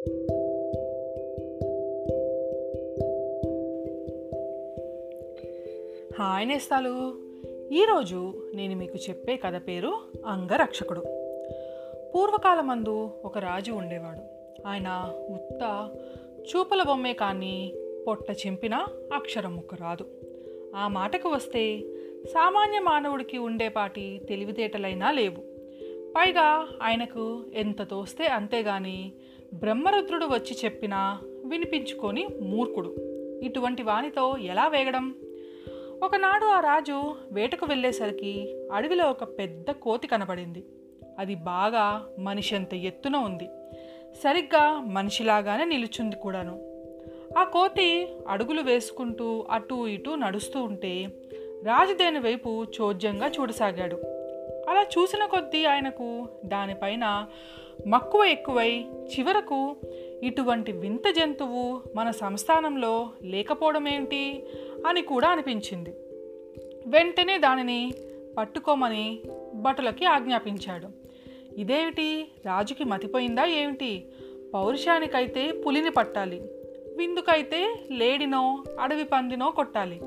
Hi నేస్తాలు. ఈరోజు నేను మీకు చెప్పే కథ పేరు అంగరక్షకుడు. పూర్వకాలమందు ఒక రాజు ఉండేవాడు. ఆయన ఉత్త చూపల బొమ్మే కానీ పొట్ట చింపిన అక్షరం ముక్క రాదు. ఆ మాటకు వస్తే సామాన్య మానవుడికి ఉండేపాటి తెలివితేటలైనా లేవు. పైగా ఆయనకు ఎంత తోస్తే అంతేగాని బ్రహ్మరుద్రుడు వచ్చి చెప్పినా వినిపించుకొని మూర్ఖుడు. ఇటువంటి వానితో ఎలా వేగడం? ఒకనాడు ఆ రాజు వేటకు వెళ్ళేసరికి అడవిలో ఒక పెద్ద కోతి కనబడింది. అది బాగా మనిషి అంత ఎత్తున ఉంది. సరిగ్గా మనిషిలాగానే నిలుచుంది కూడాను. ఆ కోతి అడుగులు వేసుకుంటూ అటు ఇటు నడుస్తూ ఉంటే రాజు దేని వైపు చోద్యంగా చూడసాగాడు. అలా చూసిన కొద్దీ ఆయనకు దానిపైన మక్కువ ఎక్కువై చివరకు ఇటువంటి వింత జంతువు మన సంస్థానంలో లేకపోవడం ఏంటి అని కూడా అనిపించింది. వెంటనే దానిని పట్టుకోమని భటులకి ఆజ్ఞాపించాడు. ఇదేమిటి? రాజుకి మతిపోయిందా ఏమిటి? పౌరుషానికైతే పులిని పట్టాలి. విందుకైతే లేడినో అడవి పందినో కొట్టాలి.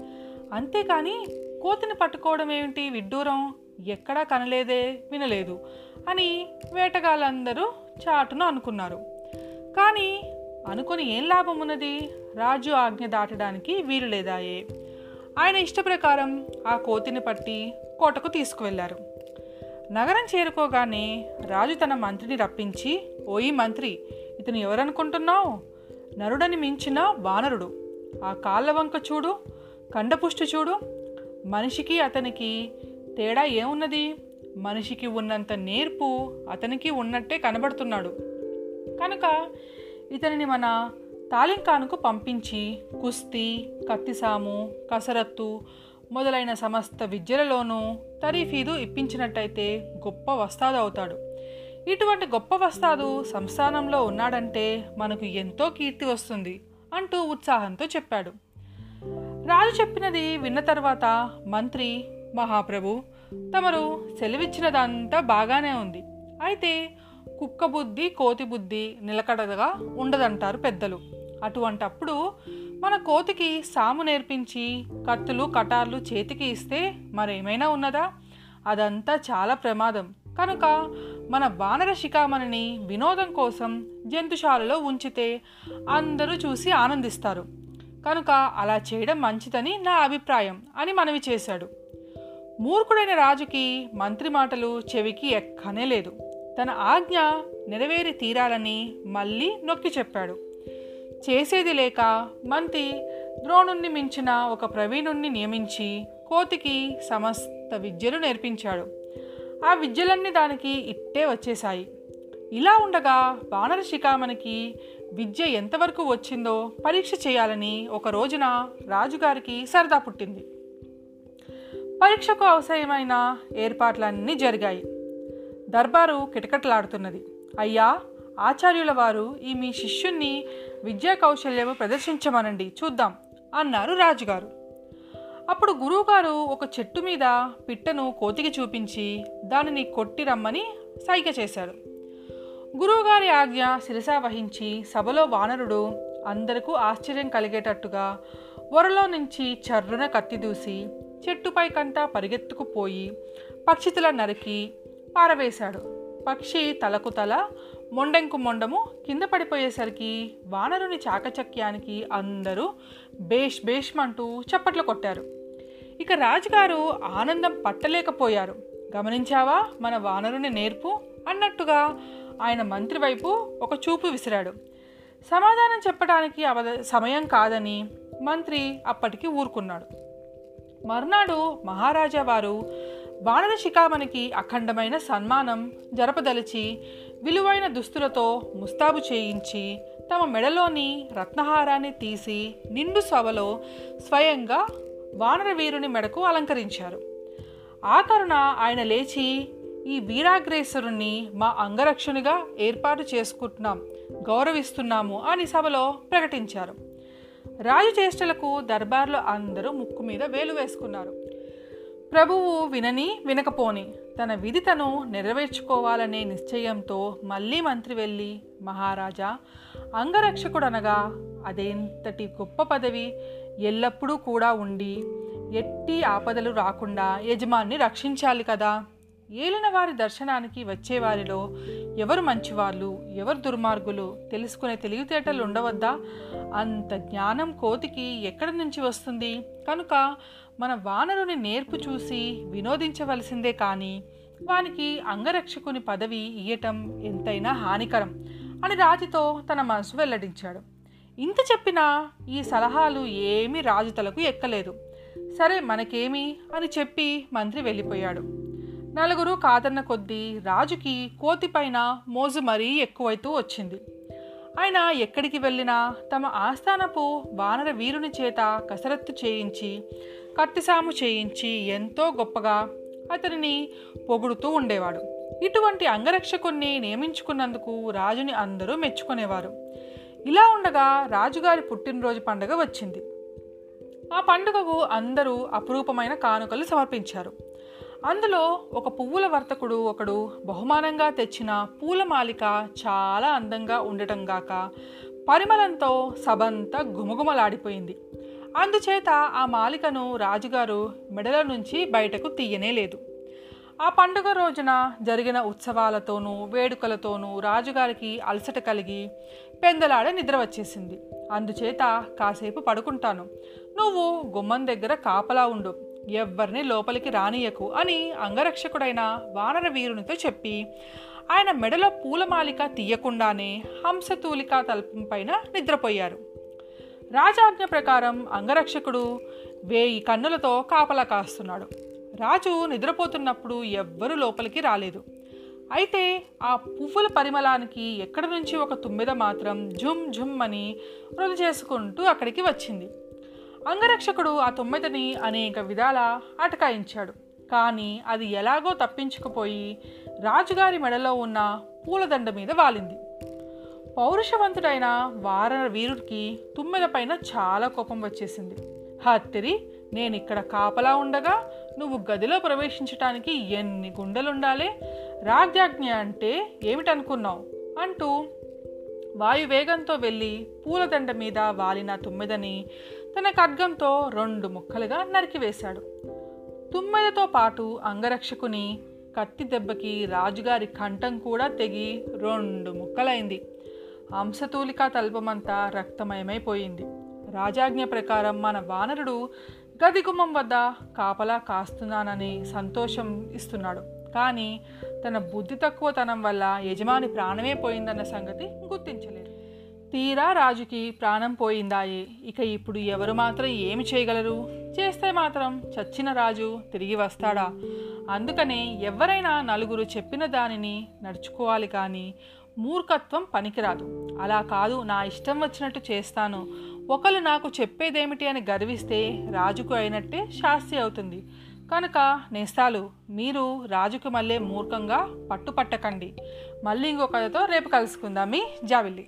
అంతేకాని కోతిని పట్టుకోవడం ఏమిటి విడ్డూరం? ఎక్కడా కనలేదే వినలేదు. అని వేటగాళ్ళందరూ చాటును అనుకున్నారు. కానీ అనుకుని ఏం లాభం ఉన్నది? రాజు ఆజ్ఞ దాటడానికి వీలు లేదాయే. ఆయన ఇష్ట ప్రకారం ఆ కోతిని పట్టి కోటకు తీసుకువెళ్ళారు. నగరం చేరుకోగానే రాజు తన మంత్రిని రప్పించి ఓయి మంత్రి ఇతను ఎవరనుకుంటున్నావు? నరుడని మించిన వానరుడు. ఆ కాళ్ళ వంక చూడు కండపుష్టి చూడు. మనిషికి అతనికి తేడా ఏమున్నది? మనిషికి ఉన్నంత నేర్పు అతనికి ఉన్నట్టే కనబడుతున్నాడు. కనుక ఇతనిని మన తాలింకానుకు పంపించి కుస్తీ కత్తిసాము కసరత్తు మొదలైన సమస్త విద్యలలోనూ తరీఫీదు ఇప్పించినట్టయితే గొప్ప వస్తాదు అవుతాడు ఇటువంటి గొప్ప వస్తాదు సంస్థానంలో ఉన్నాడంటే మనకు ఎంతో కీర్తి వస్తుంది అంటూ ఉత్సాహంతో చెప్పాడు. రాజు చెప్పినది విన్న తర్వాత మంత్రి మహాప్రభు తమరు సెలవిచ్చినదంతా బాగానే ఉంది. అయితే కుక్క బుద్ధి కోతి బుద్ధి నిలకడగా ఉండదంటారు పెద్దలు. అటువంటప్పుడు మన కోతికి సాము నేర్పించి కత్తులు కటార్లు చేతికి ఇస్తే మరేమైనా ఉన్నదా? అదంతా చాలా ప్రమాదం. కనుక మన వానర శిఖామణిని వినోదం కోసం జంతుశాలలో ఉంచితే అందరూ చూసి ఆనందిస్తారు. కనుక అలా చేయడం మంచిదని నా అభిప్రాయం అని మనవి చేశాడు. మూర్ఖుడైన రాజుకి మంత్రి మాటలు చెవికి ఎక్కనే లేదు. తన ఆజ్ఞ నెరవేరి తీరాలని మళ్ళీ నొక్కి చెప్పాడు. చేసేది లేక మంత్రి ద్రోణుణ్ణి మించిన ఒక ప్రవీణుణ్ణి నియమించి కోతికి సమస్త విద్యలు నేర్పించాడు. ఆ విద్యలన్నీ దానికి ఇట్టే వచ్చేశాయి. ఇలా ఉండగా వానర శిఖామణికి విద్య ఎంతవరకు వచ్చిందో పరీక్ష చేయాలని ఒక రోజున రాజుగారికి సరదా పుట్టింది. పరీక్షకు అవసరమైన ఏర్పాట్లన్నీ జరిగాయి. దర్బారు కిటకటలాడుతున్నది. అయ్యా ఆచార్యుల వారు ఈ మీ శిష్యుణ్ణి విద్యా కౌశల్యము ప్రదర్శించమనండి చూద్దాం అన్నారు రాజుగారు. అప్పుడు గురువుగారు ఒక చెట్టు మీద పిట్టను కోతికి చూపించి దానిని కొట్టి రమ్మని సైగ చేశాడు గురువుగారి ఆజ్ఞ శిరసా వహించి సభలో వానరుడు అందరకు ఆశ్చర్యం కలిగేటట్టుగా వరలో నుంచి చర్రున కత్తి దూసి చెట్టుపై కంటా పరిగెత్తుకుపోయి పక్షితుల నరికి పారవేశాడు. పక్షి తలకు తల మొండెంకు మొండము కింద పడిపోయేసరికి వానరుని చాకచక్యానికి అందరూ బేష్ బేష్మంటూ చప్పట్లు కొట్టారు. ఇక రాజుగారు ఆనందం పట్టలేకపోయారు. గమనించావా మన వానరుని నేర్పు అన్నట్టుగా ఆయన మంత్రి వైపు ఒక చూపు విసిరాడు. సమాధానం చెప్పడానికి అవ సమయం కాదని మంత్రి అప్పటికి ఊరుకున్నాడు. మర్నాడు మహారాజా వారు వానర శిఖామణికి అఖండమైన సన్మానం జరపదలిచి విలువైన దుస్తులతో ముస్తాబు చేయించి తమ మెడలోని రత్నహారాన్ని తీసి నిండు సభలో స్వయంగా వానర వీరుని మెడకు అలంకరించారు. ఆ కరుణ ఆయన లేచి ఈ వీరాగ్రేసరుణ్ణి మా అంగరక్షునిగా ఏర్పాటు చేసుకుంటున్నాం గౌరవిస్తున్నాము అని సభలో ప్రకటించారు. రాజు చేష్టలకు దర్బార్లో అందరూ ముక్కు మీద వేలు వేసుకున్నారు. ప్రభువు వినని వినకపోని తన విధి తను నెరవేర్చుకోవాలనే నిశ్చయంతో మళ్ళీ మంత్రి వెళ్ళి మహారాజా అంగరక్షకుడు అనగా అదేంతటి గొప్ప పదవి ఎల్లప్పుడూ కూడా ఉండి ఎట్టి ఆపదలు రాకుండా యజమాన్ని రక్షించాలి కదా. ఏలిన వారి దర్శనానికి వచ్చేవారిలో ఎవరు మంచివాళ్ళు ఎవరు దుర్మార్గులు తెలుసుకునే తెలివితేటలు ఉండవద్దా? అంత జ్ఞానం కోతికి ఎక్కడి నుంచి వస్తుంది? కనుక మన వానరుని నేర్పు చూసి వినోదించవలసిందే కానీ వానికి అంగరక్షకుని పదవి ఇయ్యటం ఎంతైనా హానికరం అని రాజుతో తన మనసు వెల్లడించాడు. ఇంత చెప్పినా ఈ సలహాలు ఏమీ రాజు తలకు ఎక్కలేదు. సరే మనకేమి? అని చెప్పి మంత్రి వెళ్ళిపోయాడు. నలుగురు కాదన్న కొద్దీ రాజుకి కోతిపైన మోజు మరీ ఎక్కువైతూ వచ్చింది. ఆయన ఎక్కడికి వెళ్ళినా తమ ఆస్థానపు వానర వీరుని చేత కసరత్తు చేయించి కత్తిసాము చేయించి ఎంతో గొప్పగా అతనిని పొగుడుతూ ఉండేవాడు. ఇటువంటి అంగరక్షకుణ్ణి నియమించుకున్నందుకు రాజుని అందరూ మెచ్చుకునేవారు. ఇలా ఉండగా రాజుగారి పుట్టినరోజు పండుగ వచ్చింది. ఆ పండుగకు అందరూ అపురూపమైన కానుకలు సమర్పించారు. అందులో ఒక పువ్వుల వర్తకుడు ఒకడు బహుమానంగా తెచ్చిన పూలమాలిక చాలా అందంగా ఉండటం గాక పరిమళంతో సభంతా గుమగుమలాడిపోయింది అందుచేత ఆ మాలికను రాజుగారు మెడల నుంచి బయటకు తీయనే లేదు. ఆ పండుగ రోజున జరిగిన ఉత్సవాలతోనూ వేడుకలతోనూ రాజుగారికి అలసట కలిగి పెందలాడే నిద్ర వచ్చేసింది. అందుచేత కాసేపు పడుకుంటాను. నువ్వు గుమ్మం దగ్గర కాపలా ఉండు. ఎవ్వరిని లోపలికి రానియకు అని అంగరక్షకుడైన వానర వీరునితో చెప్పి ఆయన మెడలో పూలమాలిక తీయకుండానే హంసతూలిక తల్పం పైన నిద్రపోయారు. రాజాజ్ఞ ప్రకారం అంగరక్షకుడు వేయి కన్నులతో కాపలా కాస్తున్నాడు. రాజు నిద్రపోతున్నప్పుడు ఎవ్వరూ లోపలికి రాలేదు. అయితే ఆ పువ్వుల పరిమళానికి ఎక్కడి నుంచి ఒక తుమ్మెద మాత్రం జుమ్ జుమ్ అని వృధు చేసుకుంటూ అక్కడికి వచ్చింది. అంగరక్షకుడు ఆ తొమ్మిదిని అనేక విధాల అటకాయించాడు. కానీ అది ఎలాగో తప్పించుకుపోయి రాజుగారి మెడలో ఉన్న పూలదండ మీద వాలింది. పౌరుషవంతుడైన వారణ వీరుడికి తుమ్మెద పైన చాలా కోపం వచ్చేసింది. హత్తిరి నేను ఇక్కడ కాపలా ఉండగా నువ్వు గదిలో ప్రవేశించటానికి ఎన్ని గుండెలుండాలి? రాజ్యాజ్ఞ అంటే ఏమిటనుకున్నావు? అంటూ వాయువేగంతో వెళ్ళి పూలదండ మీద వాలిన తుమ్మెదని తన ఖడ్గంతో రెండు ముక్కలుగా నరికివేశాడు తుమ్మెదతో పాటు అంగరక్షకుని కత్తి దెబ్బకి రాజుగారి కంఠం కూడా తెగి రెండు ముక్కలైంది. హంసతూలిక తల్పమంతా రక్తమయమైపోయింది. రాజాజ్ఞ ప్రకారం మన వానరుడు గదిగుమ్మం వద్ద కాపలా కాస్తున్నానని సంతోషం ఇస్తున్నాడు. కానీ తన బుద్ధి తక్కువతనం వల్ల యజమాని ప్రాణమే పోయిందన్న సంగతి గుర్తించలేదు తీరా రాజుకి ప్రాణం పోయిందాయి. ఇక ఇప్పుడు ఎవరు మాత్రం ఏమి చేయగలరు? చేస్తే మాత్రం చచ్చిన రాజు తిరిగి వస్తాడా? అందుకనే ఎవరైనా నలుగురు చెప్పిన దానిని నడుచుకోవాలి కానీ మూర్ఖత్వం పనికిరాదు. అలా కాదు నా ఇష్టం వచ్చినట్టు చేస్తాను. ఒకరు నాకు చెప్పేదేమిటి అని గర్విస్తే రాజుకు అయినట్టే శాస్తి అవుతుంది. కనుక నేస్తాలు మీరు రాజుకు మళ్ళీ మూర్ఖంగా పట్టుపట్టకండి. మళ్ళీ ఇంకొకరితో రేపు కలుసుకుందాం. మీ జావిల్లి.